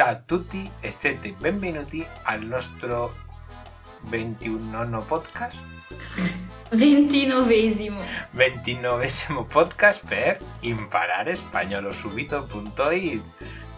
Ciao a tutti e siete benvenuti al nostro 21 podcast. Ventinovesimo. 29 podcast per impararespagnolosubito.it.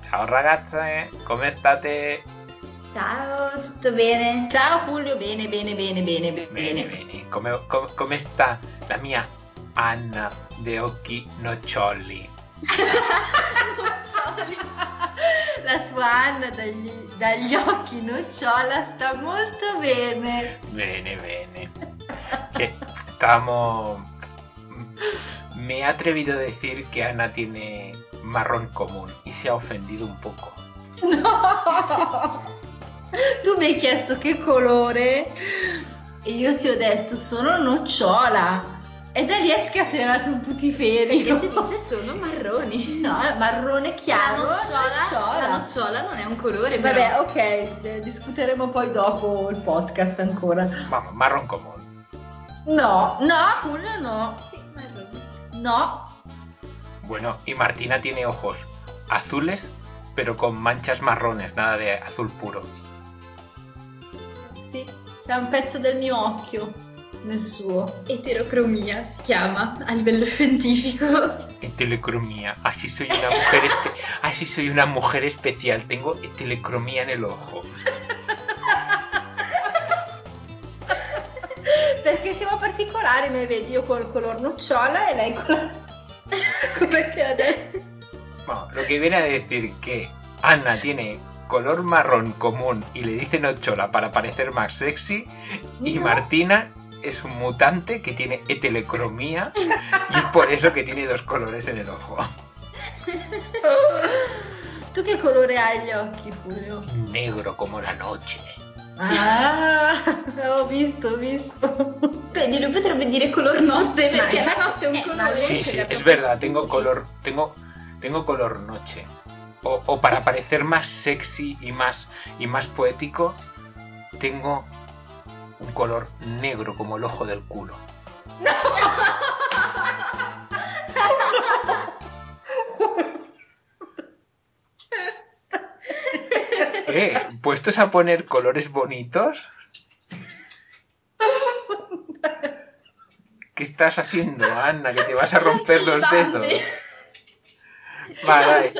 Ciao ragazze, come state? Ciao, tutto bene? Ciao Julio, bene, bene, bene, bene, bene. Bene, bene. Come, come, come sta la mia Anna de occhi noccioli? La tua Anna dagli, dagli occhi nocciola sta molto bene. Bene, bene. Che estamos... Me he atrevido a decir que Ana tiene marrón común y se ha ofendido un poco. No! Tu mi hai chiesto che colore e io ti ho detto sono nocciola. E da lì è scatenato un putiferio. Che si dice sono marroni. No, marrone chiaro. la nocciola, nocciola. la nocciola non è un colore, Vabbè, però. ok, eh, discuteremo poi dopo il podcast ancora. Vamos, marrón común. No, no, Julio no. Sì, marroni. No. Bueno, y Martina tiene ojos azules, pero con manchas marrones, nada de azul puro. Sì, c'è un pezzo del mio occhio nel suo. Eterocromia si chiama a livello scientifico. Telecromía. Así soy una mujer así soy una mujer especial. Tengo telecromía en el ojo. Perché siamo particolari, noi vedi io col color nocciola e lei con la... come che adesso. Bueno, lo que viene a decir que Anna tiene color marrón común y le dicen ochola para parecer más sexy y No. Martina es un mutante que tiene telecromía y es por eso que tiene dos colores en el ojo. Tu che colore hai gli occhi, Julio? Negro como la noche. Ah, ho visto, ho visto. Vedi, lui potrebbe dire color notte perché la notte è un colore. Sí, sí, es verdad, tengo color, tengo, tengo color noche. O, o para parecer más sexy y más, y más poético, tengo un color negro como el ojo del culo. Eh, puestos a poner colores bonitos. ¿Qué estás haciendo, Anna? Que te vas a romper los dedos. Vale.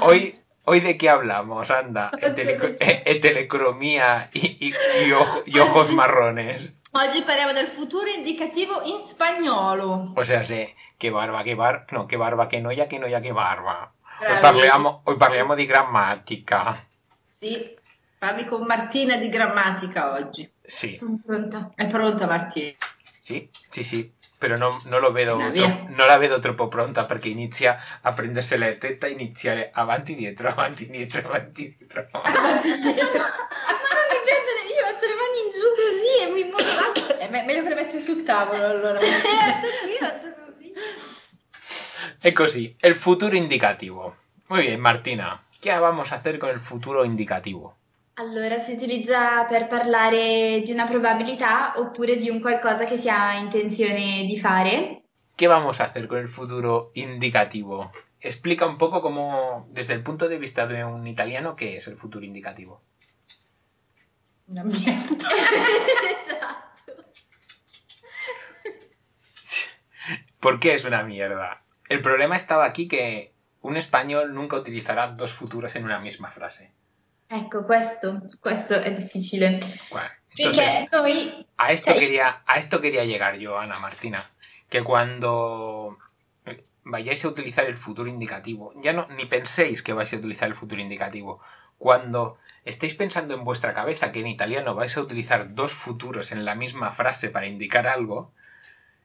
Hoy, hoy de qué hablamos, anda. Etele- eh, Etelecromía y, y- y ojo- y ojos marrones. Oggi parliamo del futuro indicativo in spagnolo. O sea, sé, qué barba, qué bar... No, qué barba, qué noia, qué noia, qué barba. Hoy parliamo, hoy parliamo di grammatica. Sì, parli con Martina di grammatica oggi. Sí, Sono pronta. È pronta Martina? Sí, sí, sí. Pero no, no lo vedo, tro- la vedo troppo pronta perché inizia a prenderse la testa, iniziare avanti dietro, avanti dietro, avanti dietro. Non mi prendere, io metto le mani in giù così e mi muovo. È me- meglio che le metti sul tavolo allora. E faccio così, el futuro indicativo. Muy bien, Martina. ¿Qué vamos a hacer con el futuro indicativo? Allora, si utilizza per parlare di una probabilità oppure di un qualcosa che si ha intenzione di fare. ¿Qué vamos a hacer con el futuro indicativo? Explica un poco cómo, desde el punto de vista de un italiano, qué es el futuro indicativo. Una merda. esatto. ¿Por qué es una mierda? El problema estaba aquí que un español nunca utilizará dos futuros en una misma frase. Ecco, questo, questo è difficile. Bueno, entonces, Perché noi a esto, Sí. quería, a esto quería llegar yo, Ana Martina. Que cuando vayáis a utilizar el futuro indicativo, ya no ni penséis que vais a utilizar el futuro indicativo. Cuando estéis pensando en vuestra cabeza que en italiano vais a utilizar dos futuros en la misma frase para indicar algo,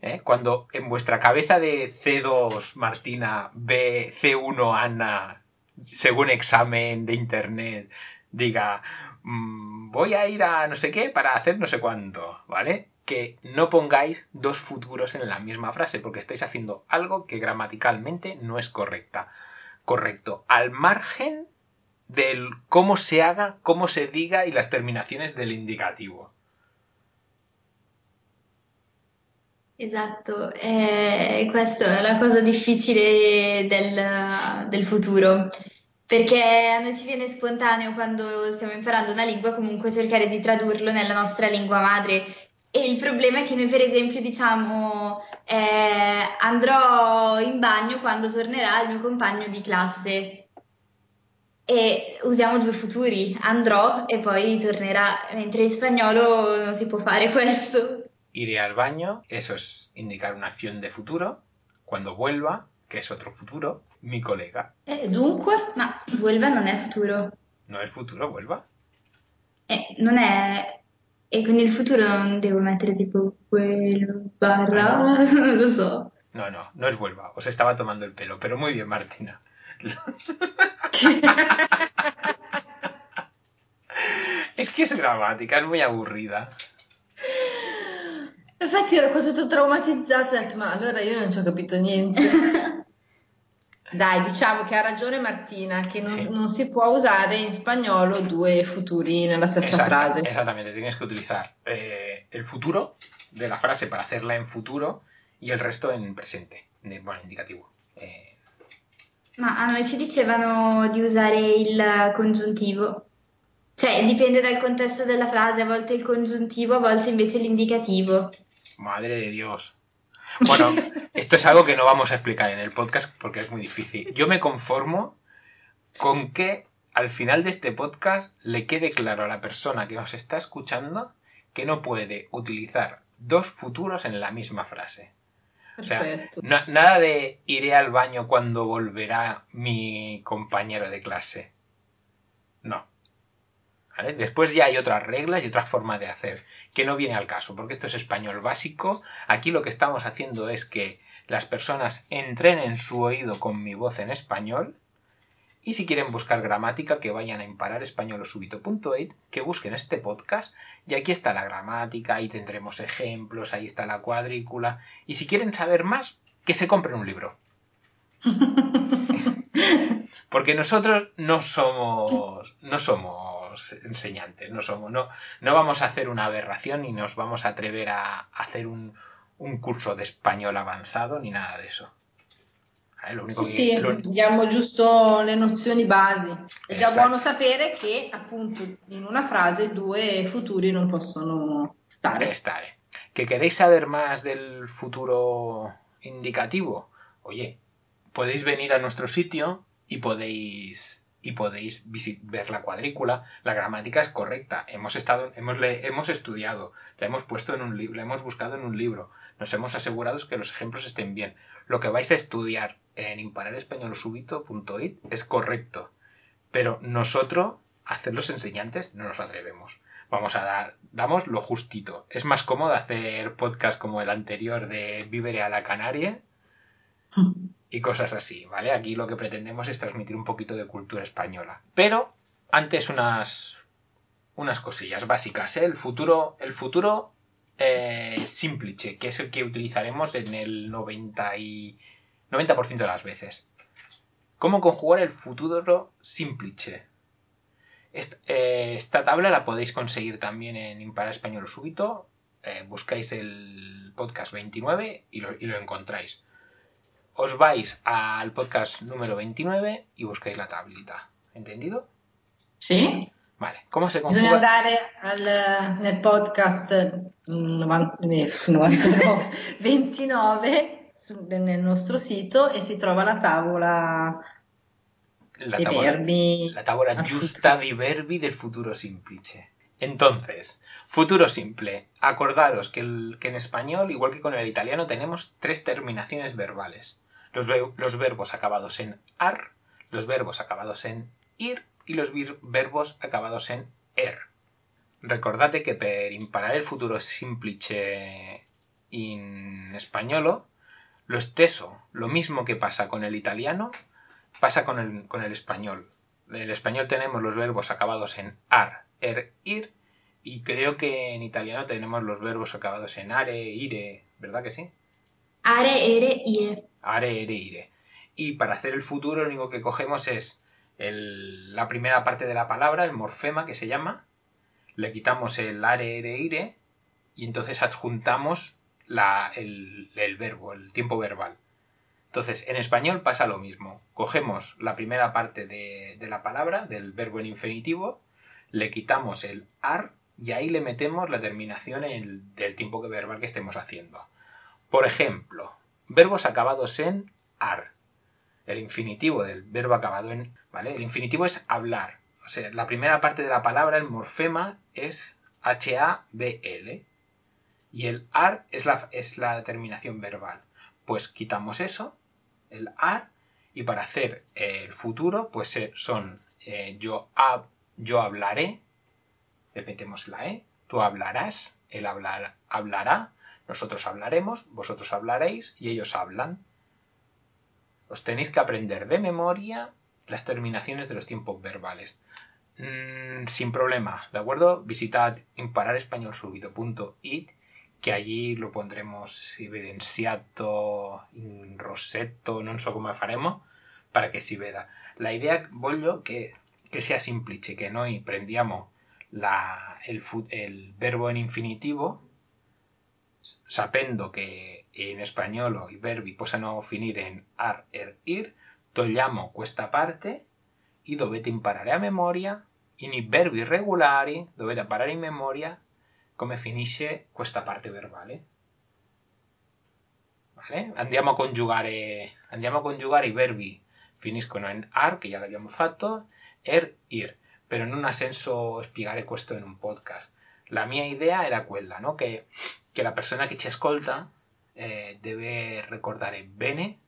¿eh? cuando en vuestra cabeza de C2 Martina, B, C1 Ana, según examen de internet, diga, "Mm, voy a ir a no sé qué para hacer no sé cuánto, ¿vale? Que no pongáis dos futuros en la misma frase, porque estáis haciendo algo que gramaticalmente no es correcta. Correcto. Al margen del cómo se haga, cómo se diga y las terminaciones del indicativo. Esatto, e questa la cosa difficile del, del futuro. Perché a noi ci viene spontaneo quando stiamo imparando una lingua comunque cercare di tradurlo nella nostra lingua madre. E il problema è che noi per esempio diciamo eh, andrò in bagno quando tornerà il mio compagno di classe e usiamo due futuri, andrò e poi tornerà, mentre in spagnolo non si può fare questo. Iré al baño, eso es indicar una acción de futuro. Cuando vuelva, que es otro futuro, mi colega. E dunque? Ma vuelva non è futuro. No es futuro, vuelva. Eh, non è... E con il futuro non devo mettere tipo quel barra, Ah, non lo so. No, no, no es vuelva. Os estaba tomando el pelo, pero muy bien, Martina. Es que es gramática, es muy aburrida. Infatti ero quasi tutto traumatizzata e ho detto, ma allora io non ci ho capito niente. Dai, diciamo che ha ragione Martina, che non, Sì. non si può usare in spagnolo due futuri nella stessa Exacta- frase. exactamente, tienes que utilizar eh, el futuro de la frase para hacerla en futuro y el resto en presente, de- bueno, indicativo. Eh, Ma a noi ci dicevano di usare il congiuntivo. Cioè, dipende dal contesto della frase, a volte il congiuntivo, a volte invece l'indicativo. madre de Dios. Bueno, esto es algo que no vamos a explicar en el podcast porque es muy difícil. Yo me conformo con que al final de este podcast le quede claro a la persona que nos está escuchando que no puede utilizar dos futuros en la misma frase. O sea, na- nada de iré al baño cuando volverá mi compañero de clase. No. ¿Vale? Después ya hay otras reglas y otras formas de hacer, que no viene al caso, porque esto es español básico. Aquí lo que estamos haciendo es que las personas entrenen su oído con mi voz en español. Y si quieren buscar gramática, que vayan a impararespañolosubito.it, que busquen este podcast. Y aquí está la gramática, ahí tendremos ejemplos, ahí está la cuadrícula. Y si quieren saber más, que se compren un libro. Porque nosotros no somos, no somos enseñantes, no somos, no, no vamos a hacer una aberración ni nos vamos a atrever a hacer un, un curso de español avanzado ni nada de eso. ¿Vale? Lo único Sì, que- sì, lo- diamo giusto le nozioni basi. È già Esatto. buono sapere che appunto in una frase due futuri non possono stare. Estaré. ¿Que queréis saber más del futuro indicativo? Oye, podéis venir a nuestro sitio y podéis y podéis ver la cuadrícula. La gramática es correcta. Hemos estado, hemos, hemos estudiado, la hemos puesto en un libro, la hemos buscado en un libro. Nos hemos asegurado que los ejemplos estén bien. Lo que vais a estudiar en impararespañolosubito.it es correcto. Pero nosotros, hacer los enseñantes, no nos atrevemos. Vamos a dar, damos lo justito. Es más cómodo hacer podcast como el anterior de Vivere a la Canaria y cosas así, ¿vale? Aquí lo que pretendemos es transmitir un poquito de cultura española. Pero antes unas unas cosillas básicas, ¿eh? El futuro, el futuro eh, simplice, que es el que utilizaremos en el 90 y 90% de las veces. ¿Cómo conjugar el futuro simplice? Eh, esta tabla la podéis conseguir también en Impara Español Súbito. Eh, buscáis el podcast 29 y lo, y lo encontráis. Os vais al podcast número 29 y buscáis la tablita. ¿Entendido? Sì? Vale. ¿Cómo se Bisogna conjuga? andare al- nel podcast mm, 90 eh, 99, 29 su- nel nostro sito e si trova la tavola La dei tabla, verbi. la tabla al giusta di verbi del futuro simplice. Entonces, futuro simple. Acordaros que, el- que en español, igual que con el italiano, tenemos tres terminaciones verbales. Los, ve- los verbos acabados en ar, los verbos acabados en ir y los verbos acabados en er. Ricordate che per imparare il futuro semplice in spagnolo, lo stesso, lo mismo que pasa con el italiano, pasa con el, con el español. En el español tenemos los verbos acabados en ar, er, ir, y creo que en italiano tenemos los verbos acabados en are, ire, ¿verdad que sí? Are, ere, ire. Are, ere, ire. Y para hacer el futuro lo único que cogemos es la primera parte de la palabra, el morfema que se llama, le quitamos el are, ere, ire, y entonces adjuntamos el, verbo, el tiempo verbal. Entonces, en español pasa lo mismo. Cogemos la primera parte de, la palabra, del verbo en infinitivo, le quitamos el ar y ahí le metemos la terminación del tiempo verbal que estemos haciendo. Por ejemplo, verbos acabados en ar. El infinitivo del verbo acabado en, ¿vale? El infinitivo es hablar. O sea, la primera parte de la palabra, el morfema, es H-A-B-L. Y el ar es la, es la terminación verbal. Pues quitamos eso, el ar, y para hacer el futuro, pues son eh, yo, hab, yo hablaré, le metemos la E, tú hablarás, él hablar, hablará, nosotros hablaremos, vosotros hablaréis y ellos hablan. Os tenéis que aprender de memoria las terminaciones de los tiempos verbales. Mm, sin problema, ¿de acuerdo? Visitad impararespañolsubido.it que allí lo pondremos evidenciato in rosetto, non so come faremo, para que si veda. La idea voglio che, che sia semplice, che noi prendiamo la, il verbo in infinitivo sapendo che in spagnolo i verbi possono finire in ar, er, ir, togliamo questa parte e dovete imparare a memoria in i verbi regolari dovete imparare in memoria come finisce questa parte verbale. Vale? Andiamo a congiugare, andiamo a congiugare i verbi finiscono in ar, che già l'abbiamo fatto, er, ir, però non ha senso spiegare questo in un podcast. La mia idea era quella, no? che, che la persona che ci ascolta eh, deve ricordare bene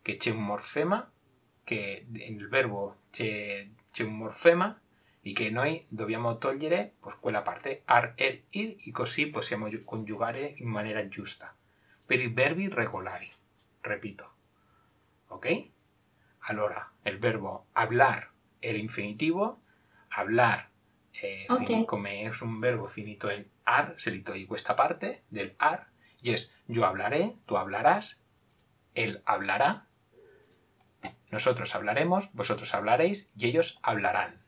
che c'è un morfema, che nel verbo c'è, un morfema e che noi dobbiamo togliere pues, quella parte ar, er, ir e così possiamo congiugare in maniera giusta per i verbi regolari. Repito. ¿Ok? Allora, el verbo hablar, el infinitivo, hablar, eh, es un verbo finito en ar, se le toglie questa parte del ar, y es yo hablaré, tú hablarás, él hablará, nosotros hablaremos, vosotros hablaréis y ellos hablarán.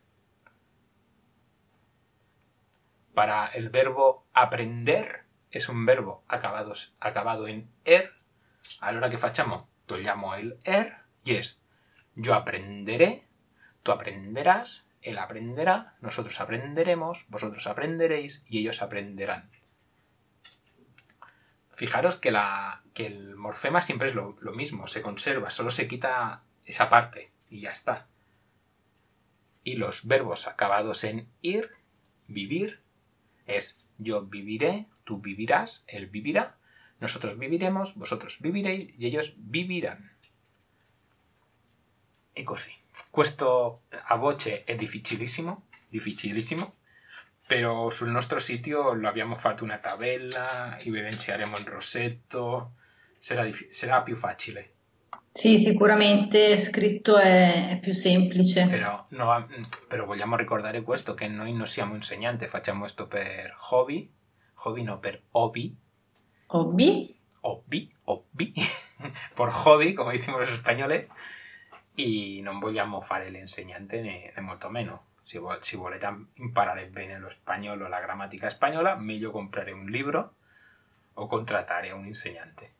Para el verbo aprender es un verbo acabado, acabado en er. A l'hora que facciamo togliamo el er y es yo aprenderé, tú aprenderás, él aprenderá, nosotros aprenderemos, vosotros aprenderéis y ellos aprenderán. Fijaros que, la, que el morfema siempre es lo, mismo, se conserva, solo se quita esa parte y ya está. Y los verbos acabados en ir, vivir, es yo viviré, tú vivirás, él vivirá, nosotros viviremos, vosotros viviréis y ellos vivirán. E così. Questo a voce è difficilissimo, difficilissimo, però sul nostro sito lo abbiamo fatto una tabella, evidenziaremo il rossetto, sarà, dif- sarà più facile. Sì, sicuramente scritto è, è più semplice. Però, no, però vogliamo ricordare questo, che noi non siamo insegnanti, facciamo questo per hobby, hobby no, per hobby, Hobby? hobby, hobby, por hobby, come decimos los españoles, e non vogliamo fare l'insegnante né, né molto meno. Se, vo- se volete imparare bene lo spagnolo, la grammatica spagnola, meglio comprare un libro o contrattare un insegnante.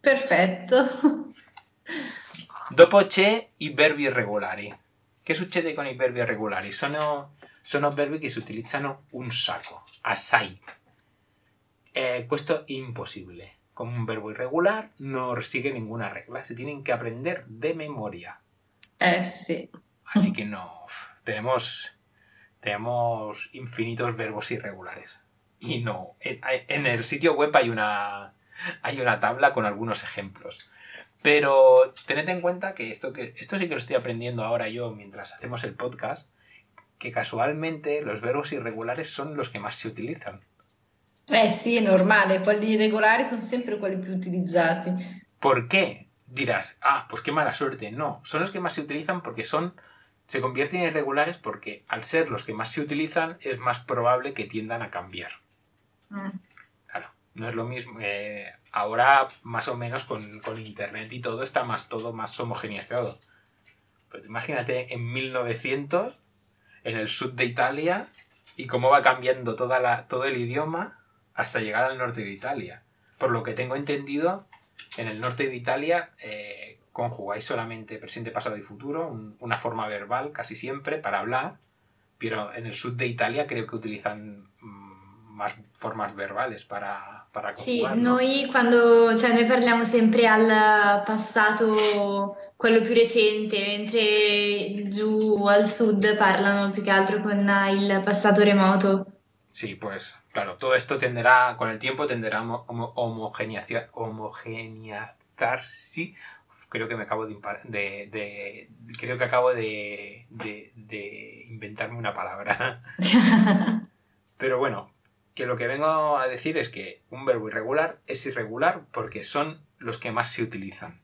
Perfetto. Dopo c'è i verbi irregolari. Che succede con i verbi irregolari? Sono, sono verbi che si utilizzano un sacco, assai. Eh, questo è impossibile. Con un verbo irregular no sigue ninguna regla, se tienen que aprender de memoria. Eh. Así que no, tenemos, tenemos infinitos verbos irregulares. Y no, en, en el sitio web hay una, hay una tabla con algunos ejemplos. Pero tened en cuenta que esto, que esto sí que lo estoy aprendiendo ahora yo mientras hacemos el podcast, que casualmente los verbos irregulares son los que más se utilizan. Eh sì, è normale, quelli irregolari sono sempre quelli più utilizzati. ¿Por qué? Dirás, ah, pues qué mala suerte. No, son los que más se utilizan porque son, se convierten en irregulares porque al ser los que más se utilizan es más probable que tiendan a cambiar. Mm. Claro, no es lo mismo. eh, ahora, más o menos, con, con internet y todo, está más todo más homogeneizado. Pero tú imagínate en 1900, en el sur de Italia, y cómo va cambiando toda la, todo el idioma hasta llegar al norte de Italia. Por lo que tengo entendido, En el norte de Italia eh, conjugáis solamente presente, pasado y futuro, un- una forma verbal casi siempre para hablar, pero en el sur de Italia creo que utilizan mm, más formas verbales para, para Sì, conjugar, ¿no? noi quando, cioè noi parliamo sempre al passato, quello più recente, mentre giù al sud parlano più che altro con il passato remoto. Sí, pues claro, todo esto tenderá, con el tiempo tenderá a homo- homo- homogeneiza- homogeneizarse. Creo que me acabo de, de- de- creo que acabo de inventarme una palabra. Pero bueno, que lo que vengo a decir es que un verbo irregular es irregular porque son los que más se utilizan.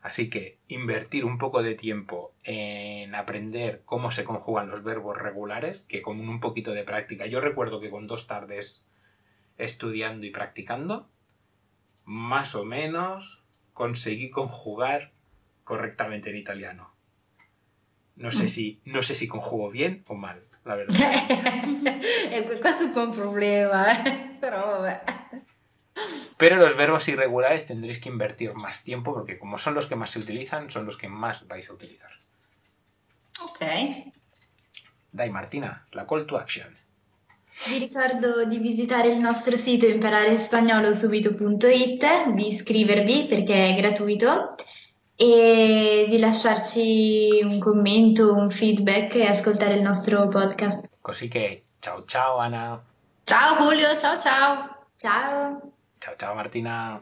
Así que invertir un poco de tiempo en aprender cómo se conjugan los verbos regulares, que con un poquito de práctica, yo recuerdo que con dos tardes estudiando y practicando, más o menos conseguí conjugar correctamente en italiano. No sé si, no sé si conjugo bien o mal, la verdad. que- questo è un po' un problema, eh? però vabbè. Pero los verbos irregulares tendréis que invertir más tiempo porque como son los que más se utilizan, son los que más vais a utilizar. Ok. Dai Martina, la call to action. Vi ricordo di visitare il nostro sito imparerespagnolo.subito.it, di iscrivervi perché è gratuito e di lasciarci un commento, un feedback e ascoltare il nostro podcast. Così che ciao ciao Ana, Ciao Julio, ciao ciao. Ciao! Ciao ciao Martina.